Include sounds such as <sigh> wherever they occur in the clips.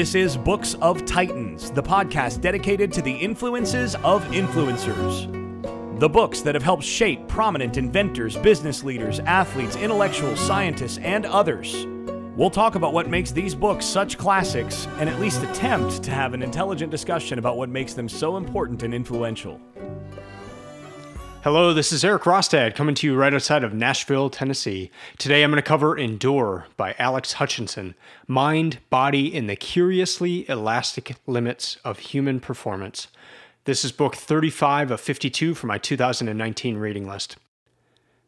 This is Books of Titans, the podcast dedicated to the influences of influencers. The books that have helped shape prominent inventors, business leaders, athletes, intellectuals, scientists, and others. We'll talk about what makes these books such classics and at least attempt to have an intelligent discussion about what makes them so important and influential. Hello, this is Erik Rostad coming to you right outside of Nashville, Tennessee. Today I'm going to cover Endure by Alex Hutchinson Mind, Body, and the Curiously Elastic Limits of Human Performance. This is book 35 of 52 for my 2019 reading list.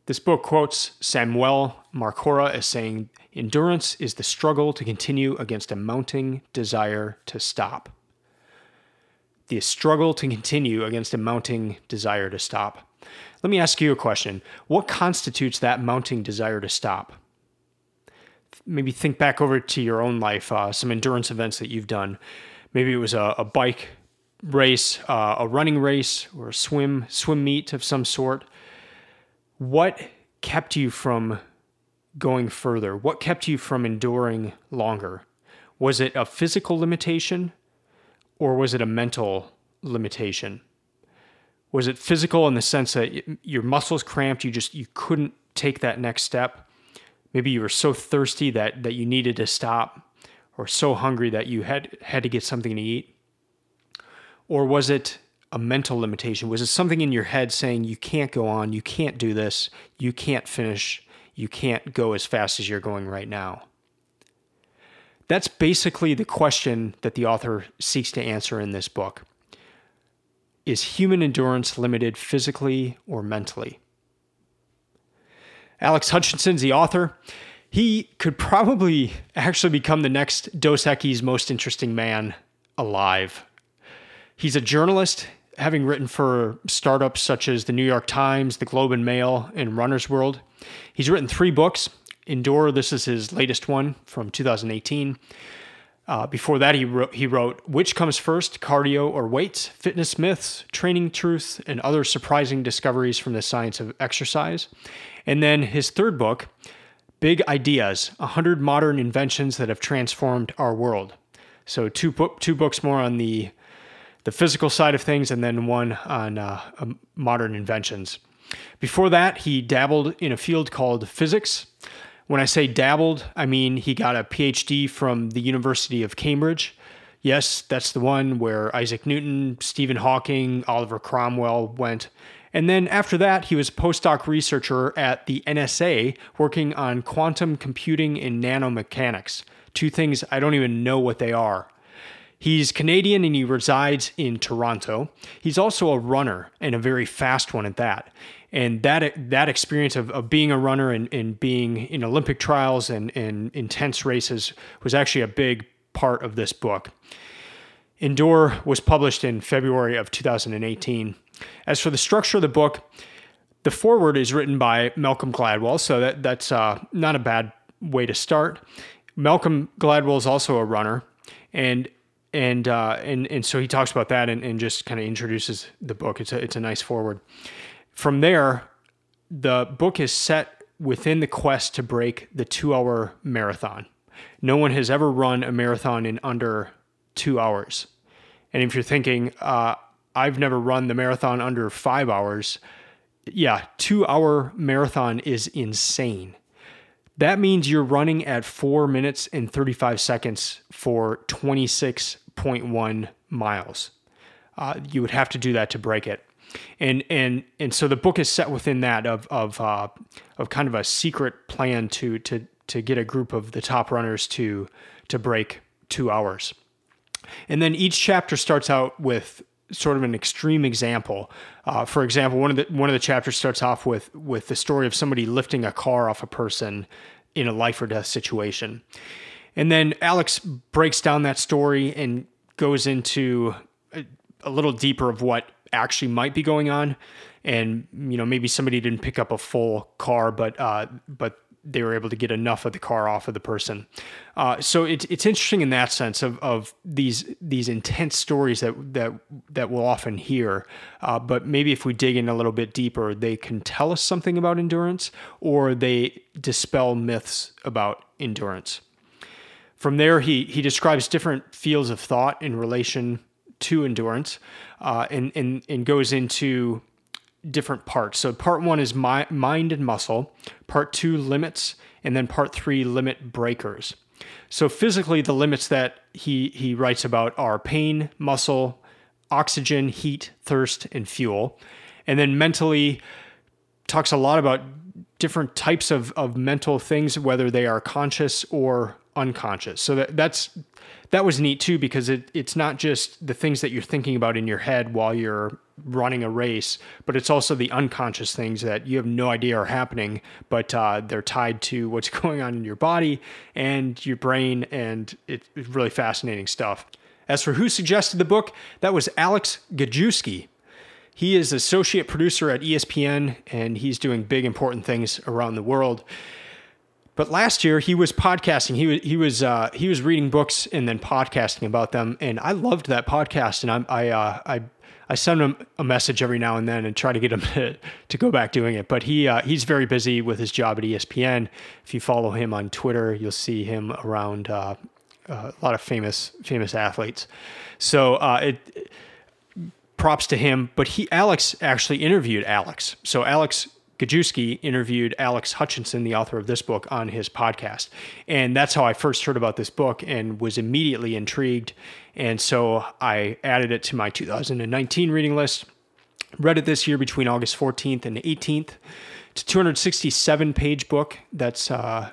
This book quotes Samuel Marcora as saying, Endurance is the struggle to continue against a mounting desire to stop. The struggle to continue against a mounting desire to stop. Let me ask you a question. What constitutes that mounting desire to stop? Maybe think back over to your own life, uh, some endurance events that you've done. Maybe it was a, a bike race, uh, a running race, or a swim swim meet of some sort. What kept you from going further? What kept you from enduring longer? Was it a physical limitation or was it a mental limitation? Was it physical in the sense that your muscles cramped, you just you couldn't take that next step? Maybe you were so thirsty that that you needed to stop or so hungry that you had had to get something to eat? Or was it a mental limitation? Was it something in your head saying you can't go on, you can't do this, you can't finish, you can't go as fast as you're going right now? That's basically the question that the author seeks to answer in this book. Is human endurance limited physically or mentally? Alex Hutchinson's the author. He could probably actually become the next Dos Equis most interesting man alive. He's a journalist, having written for startups such as the New York Times, the Globe and Mail, and Runner's World. He's written three books. Endure, this is his latest one from 2018. Uh, before that, he wrote, he wrote Which Comes First, Cardio or Weights, Fitness Myths, Training Truths, and Other Surprising Discoveries from the Science of Exercise. And then his third book, Big Ideas 100 Modern Inventions That Have Transformed Our World. So, two, two books more on the, the physical side of things, and then one on uh, um, modern inventions. Before that, he dabbled in a field called physics. When I say dabbled, I mean he got a PhD from the University of Cambridge. Yes, that's the one where Isaac Newton, Stephen Hawking, Oliver Cromwell went. And then after that, he was a postdoc researcher at the NSA working on quantum computing and nanomechanics. Two things I don't even know what they are. He's Canadian and he resides in Toronto. He's also a runner and a very fast one at that and that that experience of, of being a runner and, and being in Olympic trials and, and intense races was actually a big part of this book. Endure was published in February of 2018. As for the structure of the book, the foreword is written by Malcolm Gladwell, so that that's uh, not a bad way to start. Malcolm Gladwell is also a runner, and and uh, and and so he talks about that and, and just kind of introduces the book. It's a it's a nice foreword. From there, the book is set within the quest to break the two hour marathon. No one has ever run a marathon in under two hours. And if you're thinking, uh, I've never run the marathon under five hours, yeah, two hour marathon is insane. That means you're running at four minutes and 35 seconds for 26.1 miles. Uh, you would have to do that to break it and and and so the book is set within that of of uh, of kind of a secret plan to to to get a group of the top runners to to break two hours, and then each chapter starts out with sort of an extreme example. Uh, for example, one of the one of the chapters starts off with with the story of somebody lifting a car off a person in a life or death situation, and then Alex breaks down that story and goes into a, a little deeper of what actually might be going on, and you know maybe somebody didn't pick up a full car, but uh, but they were able to get enough of the car off of the person. Uh, so it's it's interesting in that sense of of these these intense stories that that that we'll often hear. Uh, but maybe if we dig in a little bit deeper, they can tell us something about endurance, or they dispel myths about endurance. from there, he he describes different fields of thought in relation to endurance, uh, and and and goes into different parts. So part one is my, mind and muscle. Part two limits, and then part three limit breakers. So physically, the limits that he he writes about are pain, muscle, oxygen, heat, thirst, and fuel. And then mentally, talks a lot about different types of, of mental things, whether they are conscious or unconscious. So that that's that was neat too because it, it's not just the things that you're thinking about in your head while you're running a race, but it's also the unconscious things that you have no idea are happening, but uh, they're tied to what's <laughs> going on in your body and your brain, and it's really fascinating stuff. As for who suggested the book, that was Alex Gajewski. He is associate producer at ESPN, and he's doing big important things around the world. But last year he was podcasting. He was he was uh, he was reading books and then podcasting about them, and I loved that podcast. And I I uh, I I send him a message every now and then and try to get him <laughs> to, to go back doing it. But he uh, he's very busy with his job at ESPN. If you follow him on Twitter, you'll see him around uh, uh, a lot of famous famous athletes. So uh, it props to him. But he Alex actually interviewed Alex. So Alex Gajewski interviewed Alex Hutchinson, the author of this book, on his podcast. And that's how I first heard about this book and was immediately intrigued. And so I added it to my 2019 reading list. Read it this year between August 14th and 18th. It's a 267 page book. That's uh,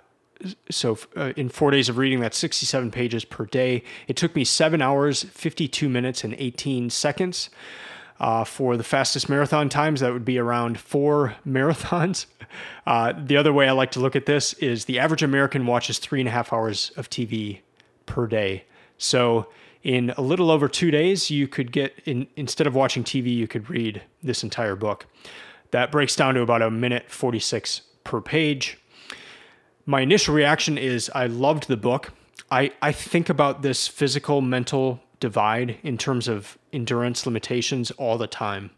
so uh, in four days of reading, that's 67 pages per day. It took me seven hours, 52 minutes, and 18 seconds. Uh, for the fastest marathon times, that would be around four <laughs> marathons. Uh, the other way I like to look at this is the average American watches three and a half hours of TV per day. So, in a little over two days, you could get, in, instead of watching TV, you could read this entire book. That breaks down to about a minute 46 per page. My initial reaction is I loved the book. I, I think about this physical mental divide in terms of endurance limitations all the time.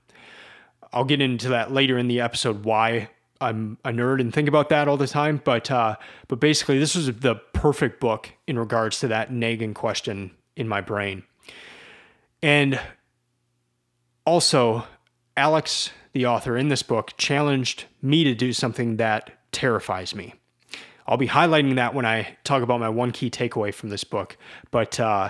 I'll get into that later in the episode why I'm a nerd and think about that all the time. But uh, but basically, this was the perfect book in regards to that nagging question in my brain. And also, Alex, the author in this book, challenged me to do something that terrifies me. I'll be highlighting that when I talk about my one key takeaway from this book. But uh,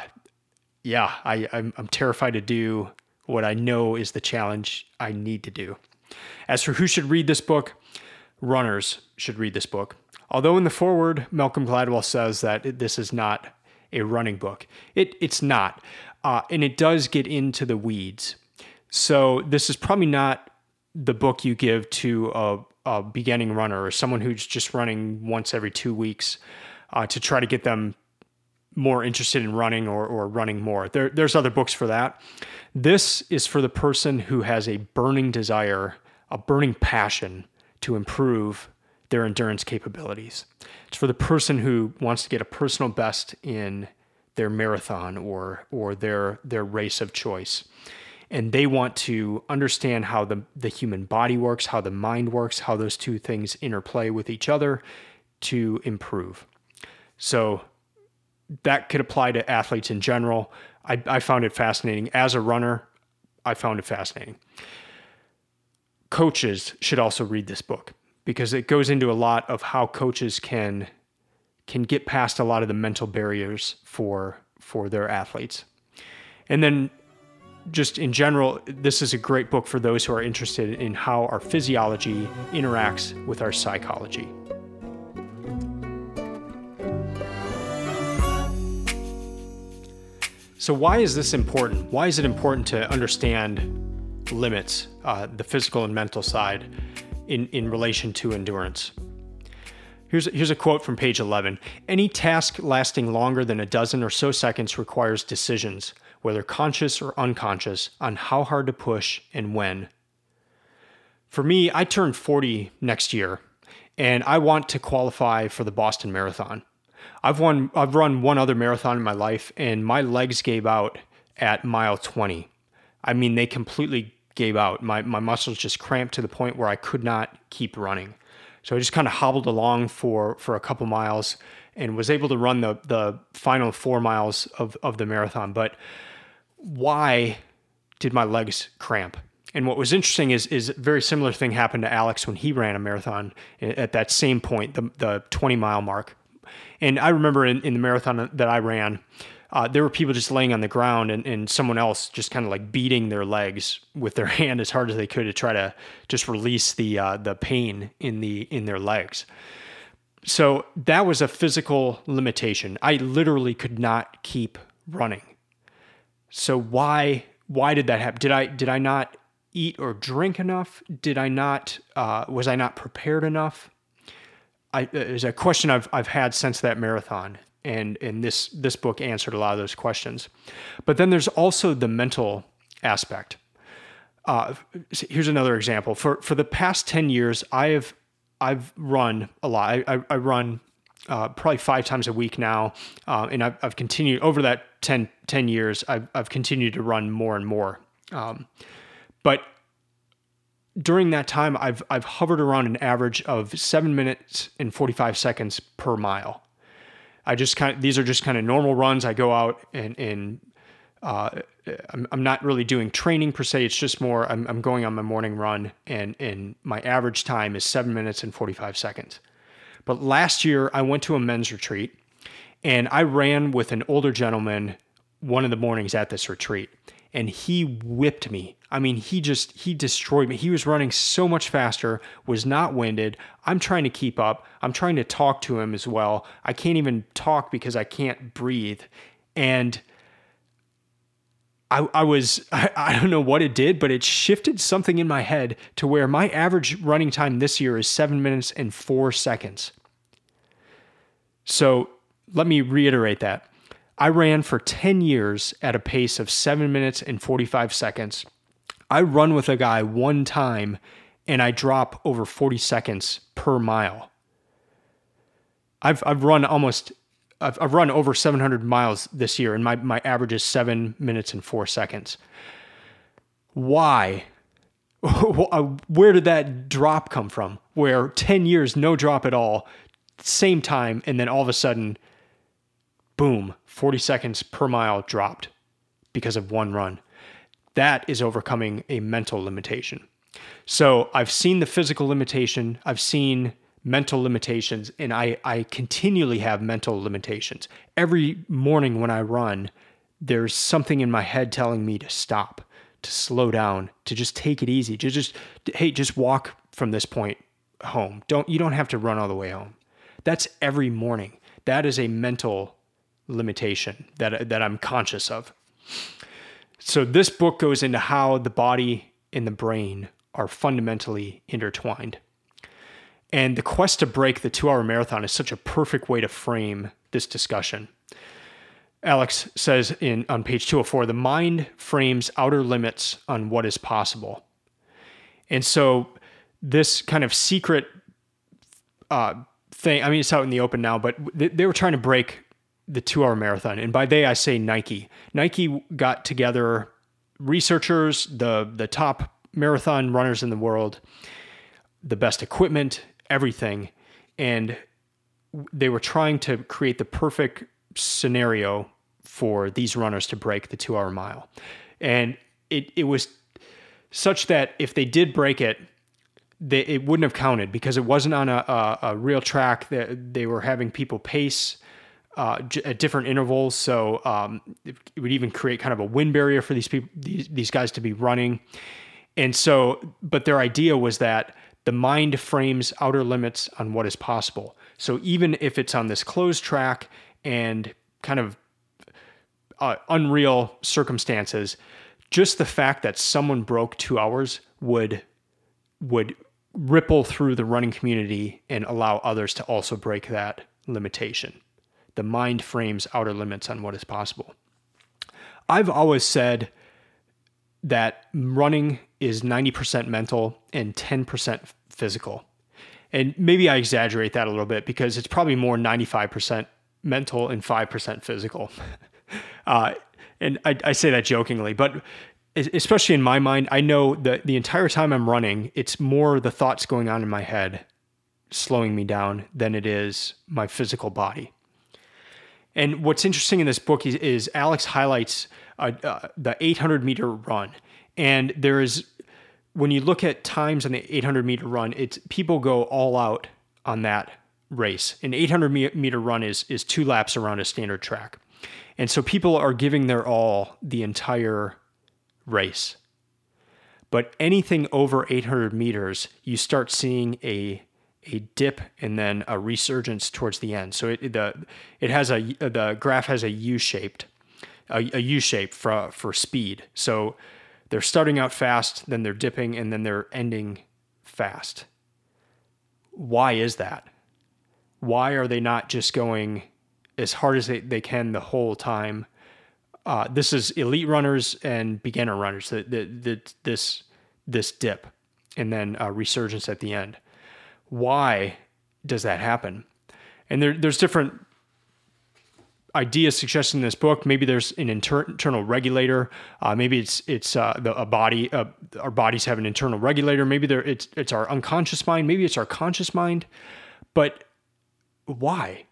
yeah, I, I'm, I'm terrified to do what I know is the challenge I need to do. As for who should read this book, runners should read this book. Although in the foreword, Malcolm Gladwell says that this is not a running book. It, it's not. Uh, and it does get into the weeds. So this is probably not the book you give to a, a beginning runner or someone who's just running once every two weeks uh, to try to get them more interested in running or, or running more. There, there's other books for that. This is for the person who has a burning desire, a burning passion to improve their endurance capabilities. It's for the person who wants to get a personal best in their marathon or or their their race of choice. And they want to understand how the, the human body works, how the mind works, how those two things interplay with each other to improve. So that could apply to athletes in general. I, I found it fascinating. As a runner, I found it fascinating. Coaches should also read this book because it goes into a lot of how coaches can can get past a lot of the mental barriers for for their athletes. And then just in general, this is a great book for those who are interested in how our physiology interacts with our psychology. So, why is this important? Why is it important to understand limits, uh, the physical and mental side, in, in relation to endurance? Here's, here's a quote from page 11 Any task lasting longer than a dozen or so seconds requires decisions, whether conscious or unconscious, on how hard to push and when. For me, I turn 40 next year, and I want to qualify for the Boston Marathon. I've won I've run one other marathon in my life and my legs gave out at mile 20. I mean they completely gave out. My my muscles just cramped to the point where I could not keep running. So I just kind of hobbled along for for a couple miles and was able to run the the final four miles of of the marathon. But why did my legs cramp? And what was interesting is is a very similar thing happened to Alex when he ran a marathon eh, at that same point, the the 20 mile mark. And I remember in, in the marathon that I ran, uh, there were people just laying on the ground and, and someone else just kind of like beating their legs with their <laughs> hand as hard as they could to try to just release the uh, the pain in the in their legs. So that was a physical limitation. I literally could not keep running. So why why did that happen? Did I did I not eat or drink enough? Did I not uh, was I not prepared enough? I, is a question I've I've had since that marathon, and and this this book answered a lot of those questions. But then there's also the mental aspect. Uh, here's another example. For for the past ten years, I have I've run a lot. I, I, I run uh, probably five times a week now, uh, and I've, I've continued over that 10, 10 years. I've I've continued to run more and more. Um, but during that time, I've I've hovered around an average of seven minutes and forty five seconds per mile. I just kind of these are just kind of normal runs. I go out and and uh, I'm, I'm not really doing training per se. It's just more I'm, I'm going on my morning run and and my average time is seven minutes and forty five seconds. But last year I went to a men's retreat and I ran with an older gentleman one of the mornings at this retreat and he whipped me. I mean, he just he destroyed me. He was running so much faster, was not winded. I'm trying to keep up. I'm trying to talk to him as well. I can't even talk because I can't breathe. And I, I was <laughs> I, I don't know what it did, but it shifted something in my head to where my average running time this year is seven minutes and four seconds. So let me reiterate that. I ran for 10 years at a pace of 7 minutes and 45 seconds. I run with a guy one time and I drop over 40 seconds per mile. I've, I've run almost, I've, I've run over 700 miles this year and my, my average is 7 minutes and 4 seconds. Why? <laughs> Uh, where did that drop come from? Where 10 years, no drop at all, same time, and then all of a sudden, boom, 40 seconds per mile dropped because of one run. That is overcoming a mental limitation. So I've seen the physical limitation, I've seen mental limitations, and I, I continually have mental limitations. Every morning when I run, there's something in my head telling me to stop, to slow down, to just take it easy, to just, hey, just walk from this point home. Don't, you don't have to run all the way home. That's every morning. That is a mental limitation that that I'm conscious of. So this book goes into how the body and the brain are fundamentally intertwined. And the quest to break the 2-hour marathon is such a perfect way to frame this discussion. Alex says in on page 204 the mind frames outer limits on what is possible. And so this kind of secret uh, thing, I mean, it's out in the open now, but they were trying to break the two hour marathon. And by they, I say Nike. Nike got together researchers, the, the top marathon runners in the world, the best equipment, everything. And they were trying to create the perfect scenario for these runners to break the two hour mile. And it, it was such that if they did break it, they, it wouldn't have counted because it wasn't on a, a, a real track. That they were having people pace uh, at different intervals. So um, it would even create kind of a wind barrier for these people, these, these guys to be running. And so, but their idea was that the mind frames outer limits on what is possible. So even if it's on this closed track and kind of uh, unreal circumstances, just the fact that someone broke two hours would would ripple through the running community and allow others to also break that limitation the mind frames outer limits on what is possible. I've always said that running is 90% mental and 10% physical. And maybe I exaggerate that a little bit because it's probably more 95% mental and 5% physical. <laughs> uh, and I, I, say that jokingly, but especially in my mind, I know that the entire time I'm running, it's more the thoughts going on in my head slowing me down than it is my physical body. And what's interesting in this book is, is Alex highlights uh, uh, the 800 meter run, and there is when you look at times on the 800 meter run, it's people go all out on that race. An 800 meter run is is two laps around a standard track, and so people are giving their all the entire race. But anything over 800 meters, you start seeing a a dip and then a resurgence towards the end. So it the it has a the graph has a U shaped a, a U shape for for speed. So they're starting out fast, then they're dipping, and then they're ending fast. Why is that? Why are they not just going as hard as they, they can the whole time? Uh, this is elite runners and beginner runners. The, the, the, this this dip and then a resurgence at the end why does that happen? And there, there's different ideas suggested in this book. Maybe there's an inter- internal regulator. Uh, maybe it's it's uh, the, a body. Uh, our bodies have an internal regulator. Maybe there it's it's our unconscious mind. Maybe it's our conscious mind. But why?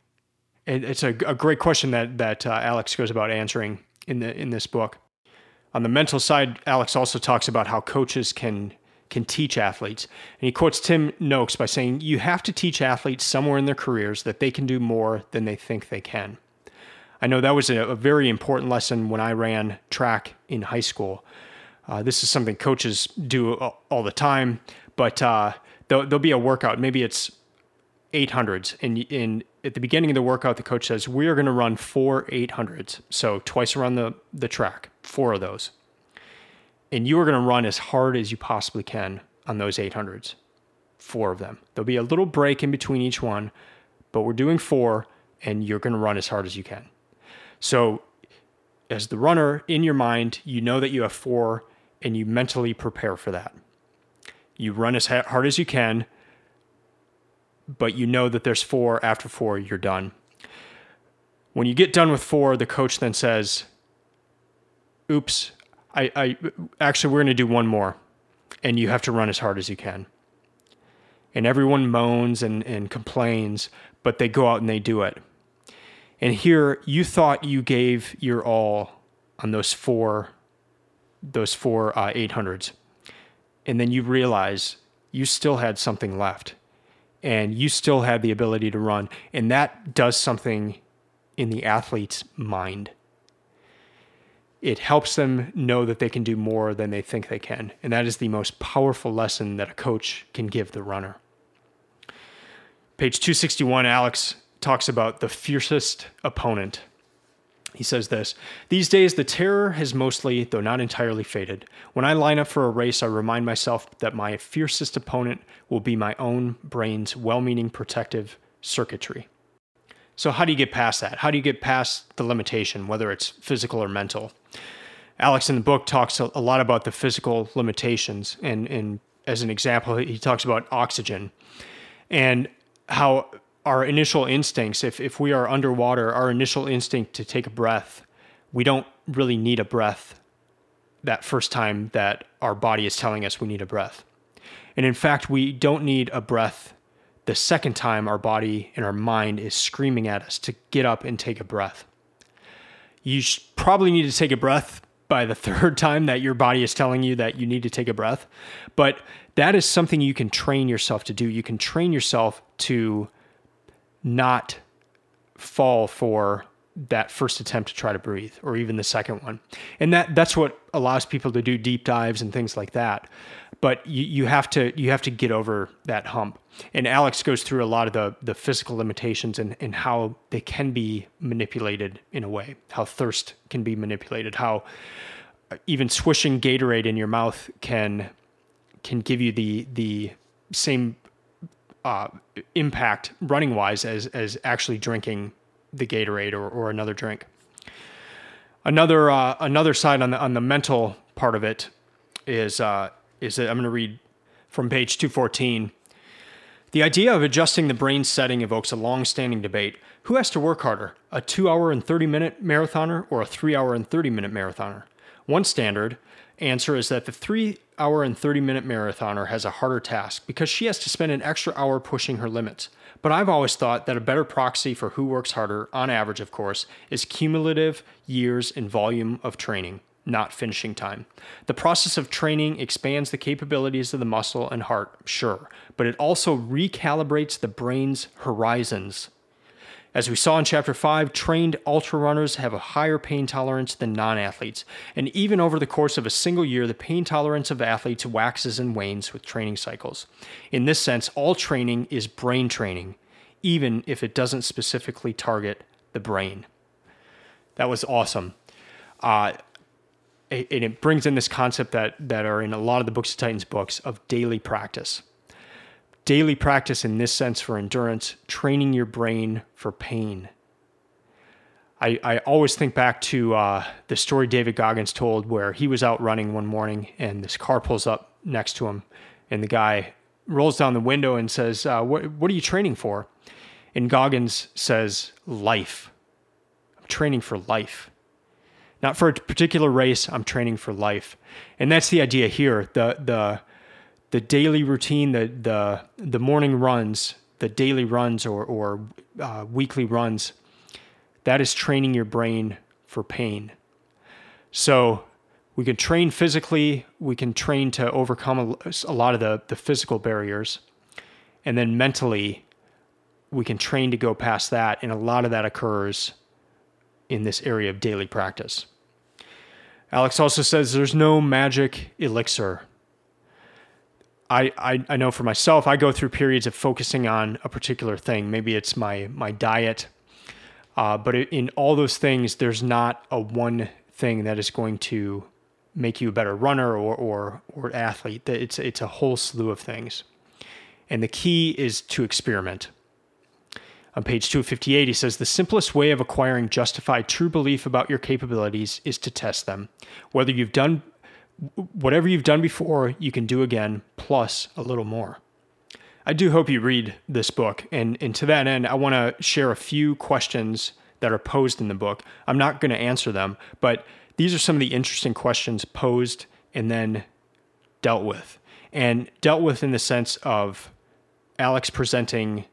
And it's a, a great question that that uh, Alex goes about answering in the in this book. On the mental side, Alex also talks about how coaches can can teach athletes. And he quotes Tim Noakes by saying, You have to teach athletes somewhere in their careers that they can do more than they think they can. I know that was a, a very important lesson when I ran track in high school. Uh, this is something coaches do all the time, but uh, there'll, there'll, be a workout. Maybe it's 800s. And, in at the beginning of the workout, the coach says, We are going to run four 800s. So twice around the, the track, four of those and you are going to run as hard as you possibly can on those 800s, four of them. There'll be a little break in between each one, but we're doing four, and you're going to run as hard as you can. So, as the runner in your mind, you know that you have four, and you mentally prepare for that. You run as hard as you can, but you know that there's four. After four, you're done. When you get done with four, the coach then says, Oops, I, I actually we're going to do one more, and you have to run as hard as you can. And everyone moans and, and complains, but they go out and they do it. And here you thought you gave your all on those four, those four uh, 800s, and then you realize you still had something left, and you still had the ability to run, and that does something in the athlete's mind it helps them know that they can do more than they think they can. And that is the most powerful lesson that a coach can give the runner. Page 261, Alex talks about the fiercest opponent. He says this These days, the terror has mostly, though not entirely, faded. When I line up for a race, I remind myself that my fiercest opponent will be my own brain's well meaning protective circuitry. So, how do you get past that? How do you get past the limitation, whether it's physical or mental? Alex in the book talks a, lot about the physical limitations. And, and as an example, he talks about oxygen and how our initial instincts, if, if we are underwater, our initial instinct to take a breath, we don't really need a breath that first time that our body is telling us we need a breath. And in fact, we don't need a breath the second time our body and our mind is screaming at us to get up and take a breath. You probably need to take a breath by the <laughs> third time that your body is telling you that you need to take a breath. But that is something you can train yourself to do. You can train yourself to not fall for that first attempt to try to breathe or even the second one. And that that's what allows people to do deep dives and things like that but you, you have to you have to get over that hump. And Alex goes through a lot of the the physical limitations and, and how they can be manipulated in a way, how thirst can be manipulated, how even swishing Gatorade in your mouth can can give you the the same uh, impact running wise as as actually drinking the Gatorade or, or another drink. Another uh, another side on the on the mental part of it is uh, is that I'm going to read from page 214. The idea of adjusting the brain setting evokes a long standing debate. Who has to work harder, a 2 hour and 30 minute marathoner or a 3 hour and 30 minute marathoner? One standard, answer is that the three hour and 30 minute marathoner has a harder task because she has to spend an extra hour pushing her limits. But I've always thought that a better proxy for who works harder, on average, of course, is cumulative years and volume of training, not finishing time. The process of training expands the capabilities of the muscle and heart, sure, but it also recalibrates the brain's horizons as we saw in chapter 5, trained ultra runners have a higher pain tolerance than non athletes. And even over the course of a single year, the pain tolerance of athletes waxes and wanes with training cycles. In this sense, all training is brain training, even if it doesn't specifically target the brain. That was awesome. Uh, and it brings in this concept that, that are in a lot of the Books of Titans books of daily practice daily practice in this sense for endurance, training your brain for pain. I, I always think back to uh, the story David Goggins told where he was out running one morning and this car pulls up next to him and the guy rolls down the window and says, uh, what, what are you training for? And Goggins says, life. I'm training for life. Not for a particular race, I'm training for life. And that's the idea here. The, the, the daily routine, the the the morning runs, the daily runs or or uh, weekly runs, that is training your brain for pain. So we can train physically, we can train to overcome a, a lot of the the physical barriers, and then mentally, we can train to go past that, and a lot of that occurs in this area of daily practice. Alex also says there's no magic elixir I, I, I know for myself, I go through periods of focusing on a particular thing. Maybe it's my my diet, uh, but in all those things, there's not a one thing that is going to make you a better runner or or or athlete. It's it's a whole slew of things, and the key is to experiment. On page 258, he says the simplest way of acquiring justified true belief about your capabilities is to test them. Whether you've done whatever you've done before, you can do again, plus a little more. I do hope you read this book. And, and to that end, I want to share a few questions that are posed in the book. I'm not going to answer them, but these are some of the interesting questions posed and then dealt with. And dealt with in the sense of Alex presenting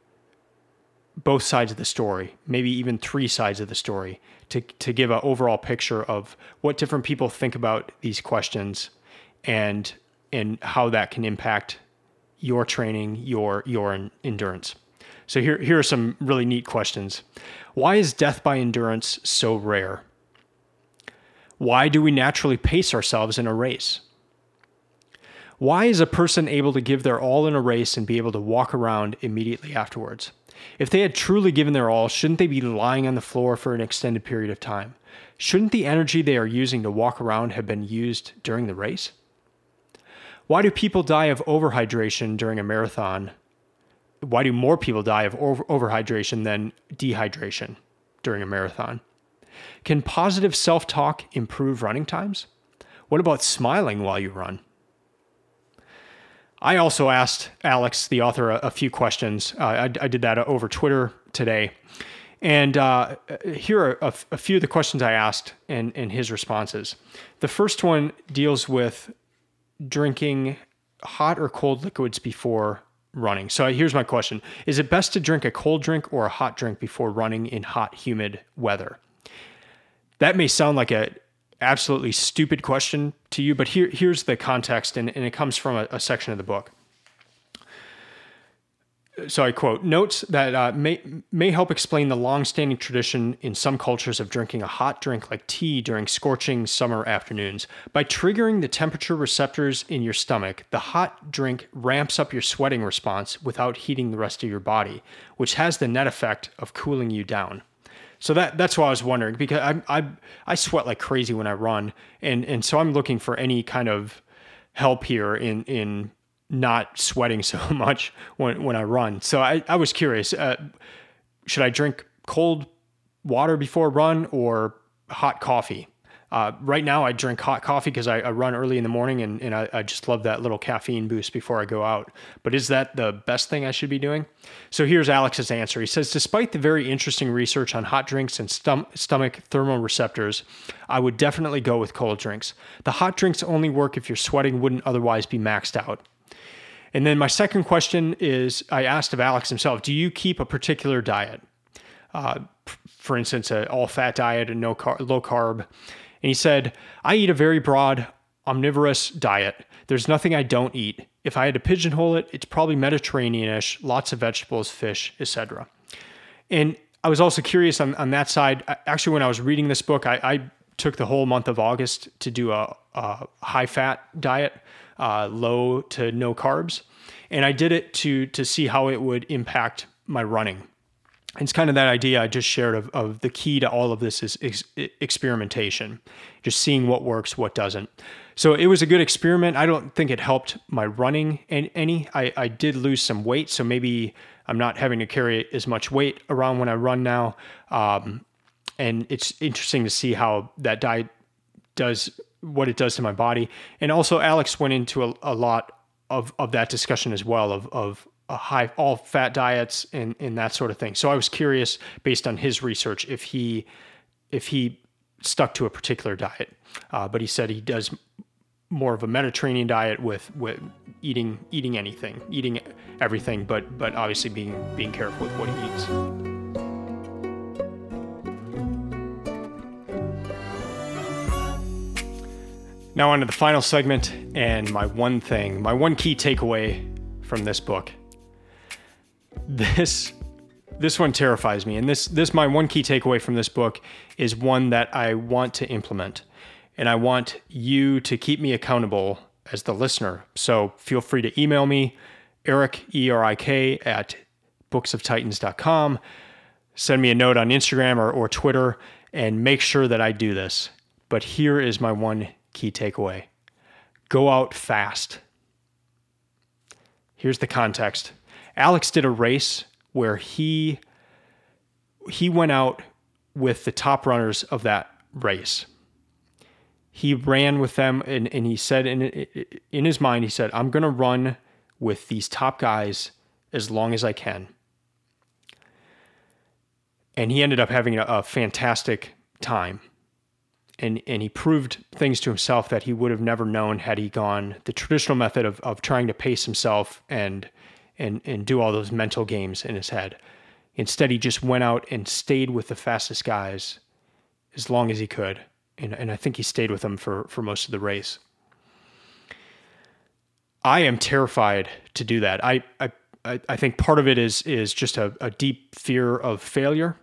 both sides of the story, maybe even three sides of the story, to, to give an overall picture of what different people think about these questions and and how that can impact your training, your your endurance. So here here are some really neat questions. Why is death by endurance so rare? Why do we naturally pace ourselves in a race? Why is a person able to give their all in a race and be able to walk around immediately afterwards? If they had truly given their all, shouldn't they be lying on the floor for an extended period of time? Shouldn't the energy they are using to walk around have been used during the race? Why do people die of overhydration during a marathon? Why do more people die of over- overhydration than dehydration during a marathon? Can positive self talk improve running times? What about smiling while you run? I also asked Alex, the author, a, a few questions. Uh, I, I, did that over Twitter today. And uh, here are a, a, few of the questions I asked and, and his responses. The first one deals with drinking hot or cold liquids before running. So here's my question Is it best to drink a cold drink or a hot drink before running in hot, humid weather? That may sound like a absolutely stupid question to you, but here, here's the context, and, and it comes from a, a section of the book. So I quote notes that uh, may may help explain the long-standing tradition in some cultures of drinking a hot drink like tea during scorching summer afternoons. By triggering the temperature receptors in your stomach, the hot drink ramps up your sweating response without heating the rest of your body, which has the net effect of cooling you down. So that that's why I was wondering because I I I sweat like crazy when I run, and and so I'm looking for any kind of help here in in not sweating <laughs> so much when when I run. So I I was curious, uh, should I drink cold water before run or hot coffee? Uh, right now, I drink hot coffee because I, I, run early in the morning and, and I, I, just love that little caffeine boost before I go out. But is that the best thing I should be doing? So here's Alex's answer. He says Despite the very interesting research on hot drinks and stom- stomach thermoreceptors, I would definitely go with cold drinks. The hot drinks only work if your sweating wouldn't otherwise be maxed out. And then my second question is I asked of Alex himself Do you keep a particular diet? Uh, for instance, an all fat diet and no car- low carb. And he said, I eat a very broad, omnivorous diet. There's nothing I don't eat. If I had to pigeonhole it, it's probably Mediterranean-ish, lots of vegetables, fish, etc. And I was also curious on, on that side. Actually, when I was reading this book, I, I took the whole month of August to do a, a high fat diet, uh, low to no carbs. And I did it to to see how it would impact my running it's kind of that idea I just shared of, of the key to all of this is ex- experimentation, just seeing what works, what doesn't. So it was a good experiment. I don't think it helped my running any. I, I did lose some weight, so maybe I'm not having to carry as much weight around when I run now. Um, and it's interesting to see how that diet does what it does to my body. And also, Alex went into a, a lot of, of that discussion as well of, of a high all fat diets and and that sort of thing. So I was curious based on his research if he if he stuck to a particular diet. Uh, but he said he does more of a Mediterranean diet with with eating eating anything, eating everything, but but obviously being being careful with what he eats. Now on to the final segment and my one thing, my one key takeaway from this book this this one terrifies me and this this my one key takeaway from this book is one that I want to implement and I want you to keep me accountable as the listener. So feel free to email me Erik E R I K at booksoftitans.com. Send me a note on Instagram or, or Twitter and make sure that I do this. But here is my one key takeaway. Go out fast. Here's the context. Alex did a race where he he went out with the top runners of that race. He ran with them and, and he said in in his mind he said I'm going to run with these top guys as long as I can. And he ended up having a, a fantastic time. And, and he proved things to himself that he would have never known had he gone the traditional method of, of trying to pace himself and and and do all those mental games in his head. Instead, he just went out and stayed with the fastest guys as long as he could, and and I think he stayed with them for for most of the race. I am terrified to do that. I I I think part of it is is just a, a deep fear of failure,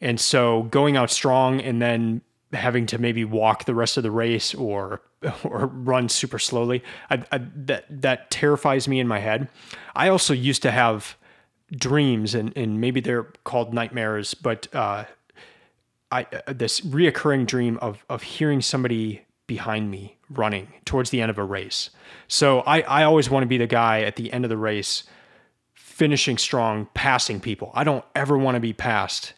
and so going out strong and then having to maybe walk the rest of the race or <laughs> or run super slowly. I, I, that that terrifies me in my head. I also used to have dreams, and and maybe they're called nightmares, but uh, I uh, this reoccurring dream of of hearing somebody behind me running towards the end of a race. So I I always want to be the guy at the end of the race, finishing strong, passing people. I don't ever want to be passed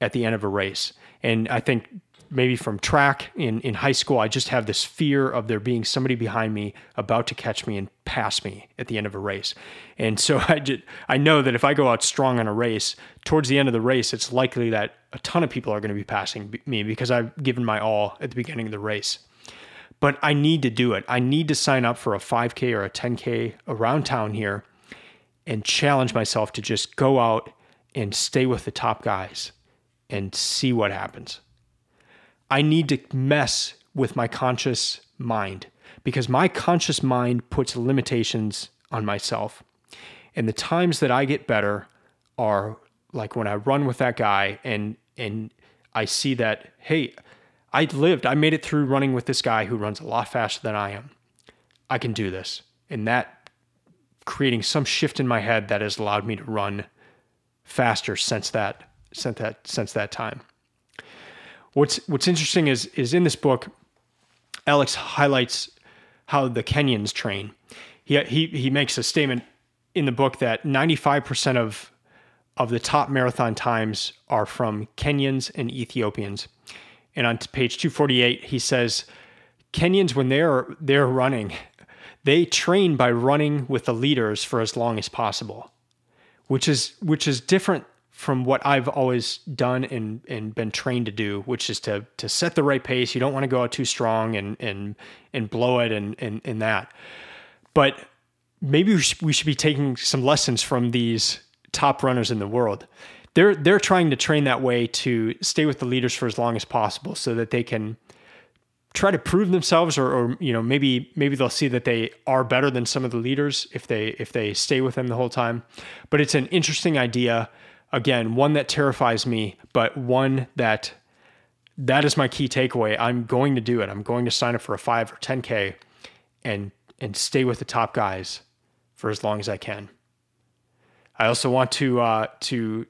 at the end of a race. And I think maybe from track in, in high school, I just have this fear of there being somebody behind me about to catch me and pass me at the end of a race. And so <laughs> I just, I know that if I go out strong on a race, towards the end of the race, it's likely that a ton of people are going to be passing me because I've given my all at the beginning of the race. But I need to do it. I need to sign up for a 5K or a 10K around town here and challenge myself to just go out and stay with the top guys and see what happens. I need to mess with my conscious mind because my conscious mind puts limitations on myself. And the times that I get better are like when I run with that guy and and I see that hey, I lived, I made it through running with this guy who runs a lot faster than I am. I can do this. And that creating some shift in my head that has allowed me to run faster since that since that since that time. What's what's interesting is is in this book, Alex highlights how the Kenyans train. He he he makes a statement in the book that 95% of of the top marathon times are from Kenyans and Ethiopians. And on page 248, he says, Kenyans, when they're they're running, they train by running with the leaders for as long as possible, which is which is different from what I've always done and and been trained to do, which is to to set the right pace. You don't want to go out too strong and and and blow it and and, and that. But maybe we should, be taking some lessons from these top runners in the world. They're they're trying to train that way to stay with the leaders for as long as possible, so that they can try to prove themselves, or, or you know maybe maybe they'll see that they are better than some of the leaders if they if they stay with them the whole time. But it's an interesting idea. Again, one that terrifies me, but one that that is my key takeaway. I'm going to do it. I'm going to sign up for a five or 10K and and stay with the top guys for as long as I can. I also want to uh, to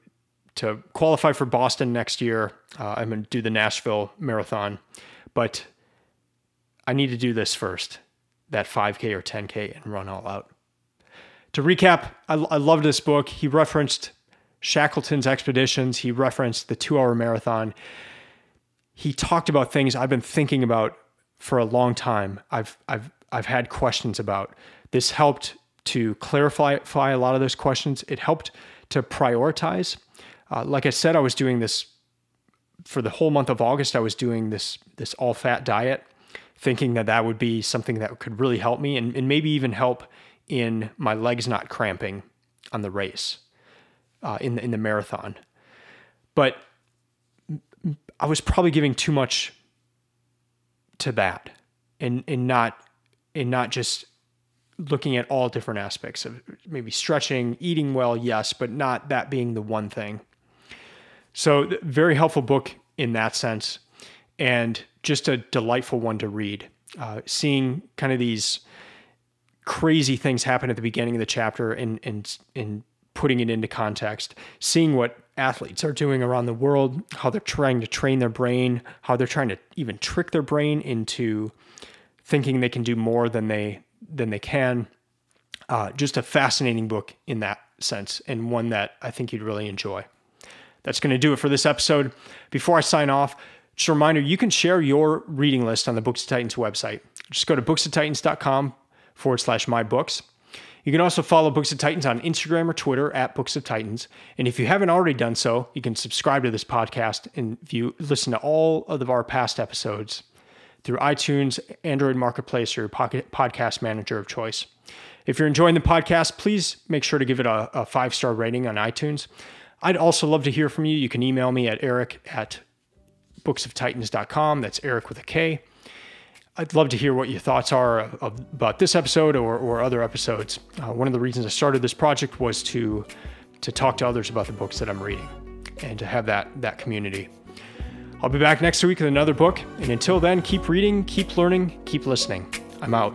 to qualify for Boston next year. Uh, I'm going to do the Nashville Marathon, but I need to do this first, that 5K or 10K, and run all out. To recap, I, I loved this book. He referenced Shackleton's expeditions. He referenced the two-hour marathon. He talked about things I've been thinking about for a long time. I've I've I've had questions about. This helped to clarify a lot of those questions. It helped to prioritize. Uh, like I said, I was doing this for the whole month of August. I was doing this this all fat diet, thinking that that would be something that could really help me and, and maybe even help in my legs not cramping on the race, uh, in the, in the marathon. But I was probably giving too much to that, and and not and not just looking at all different aspects of maybe stretching, eating well, yes, but not that being the one thing. So, very helpful book in that sense, and just a delightful one to read. Uh, seeing kind of these crazy things happen at the beginning of the chapter and and and putting it into context, seeing what athletes are doing around the world, how they're trying to train their brain, how they're trying to even trick their brain into thinking they can do more than they than they can. Uh, just a fascinating book in that sense, and one that I think you'd really enjoy. That's going to do it for this episode. Before I sign off, just a reminder you can share your reading list on the Books of Titans website. Just go to booksoftitans.com forward slash my books. You can also follow Books of Titans on Instagram or Twitter at Books of Titans. And if you haven't already done so, you can subscribe to this podcast and you listen to all of our past episodes through iTunes, Android Marketplace, or your podcast manager of choice. If you're enjoying the podcast, please make sure to give it a, a five star rating on iTunes. I'd also love to hear from you. You can email me at erik at booksoftitans.com. That's Erik with a K. I'd love to hear what your thoughts are about this episode or, or other episodes. Uh, one of the reasons I started this project was to to talk to others about the books that I'm reading and to have that that community. I'll be back next week with another book. And until then, keep reading, keep learning, keep listening. I'm out.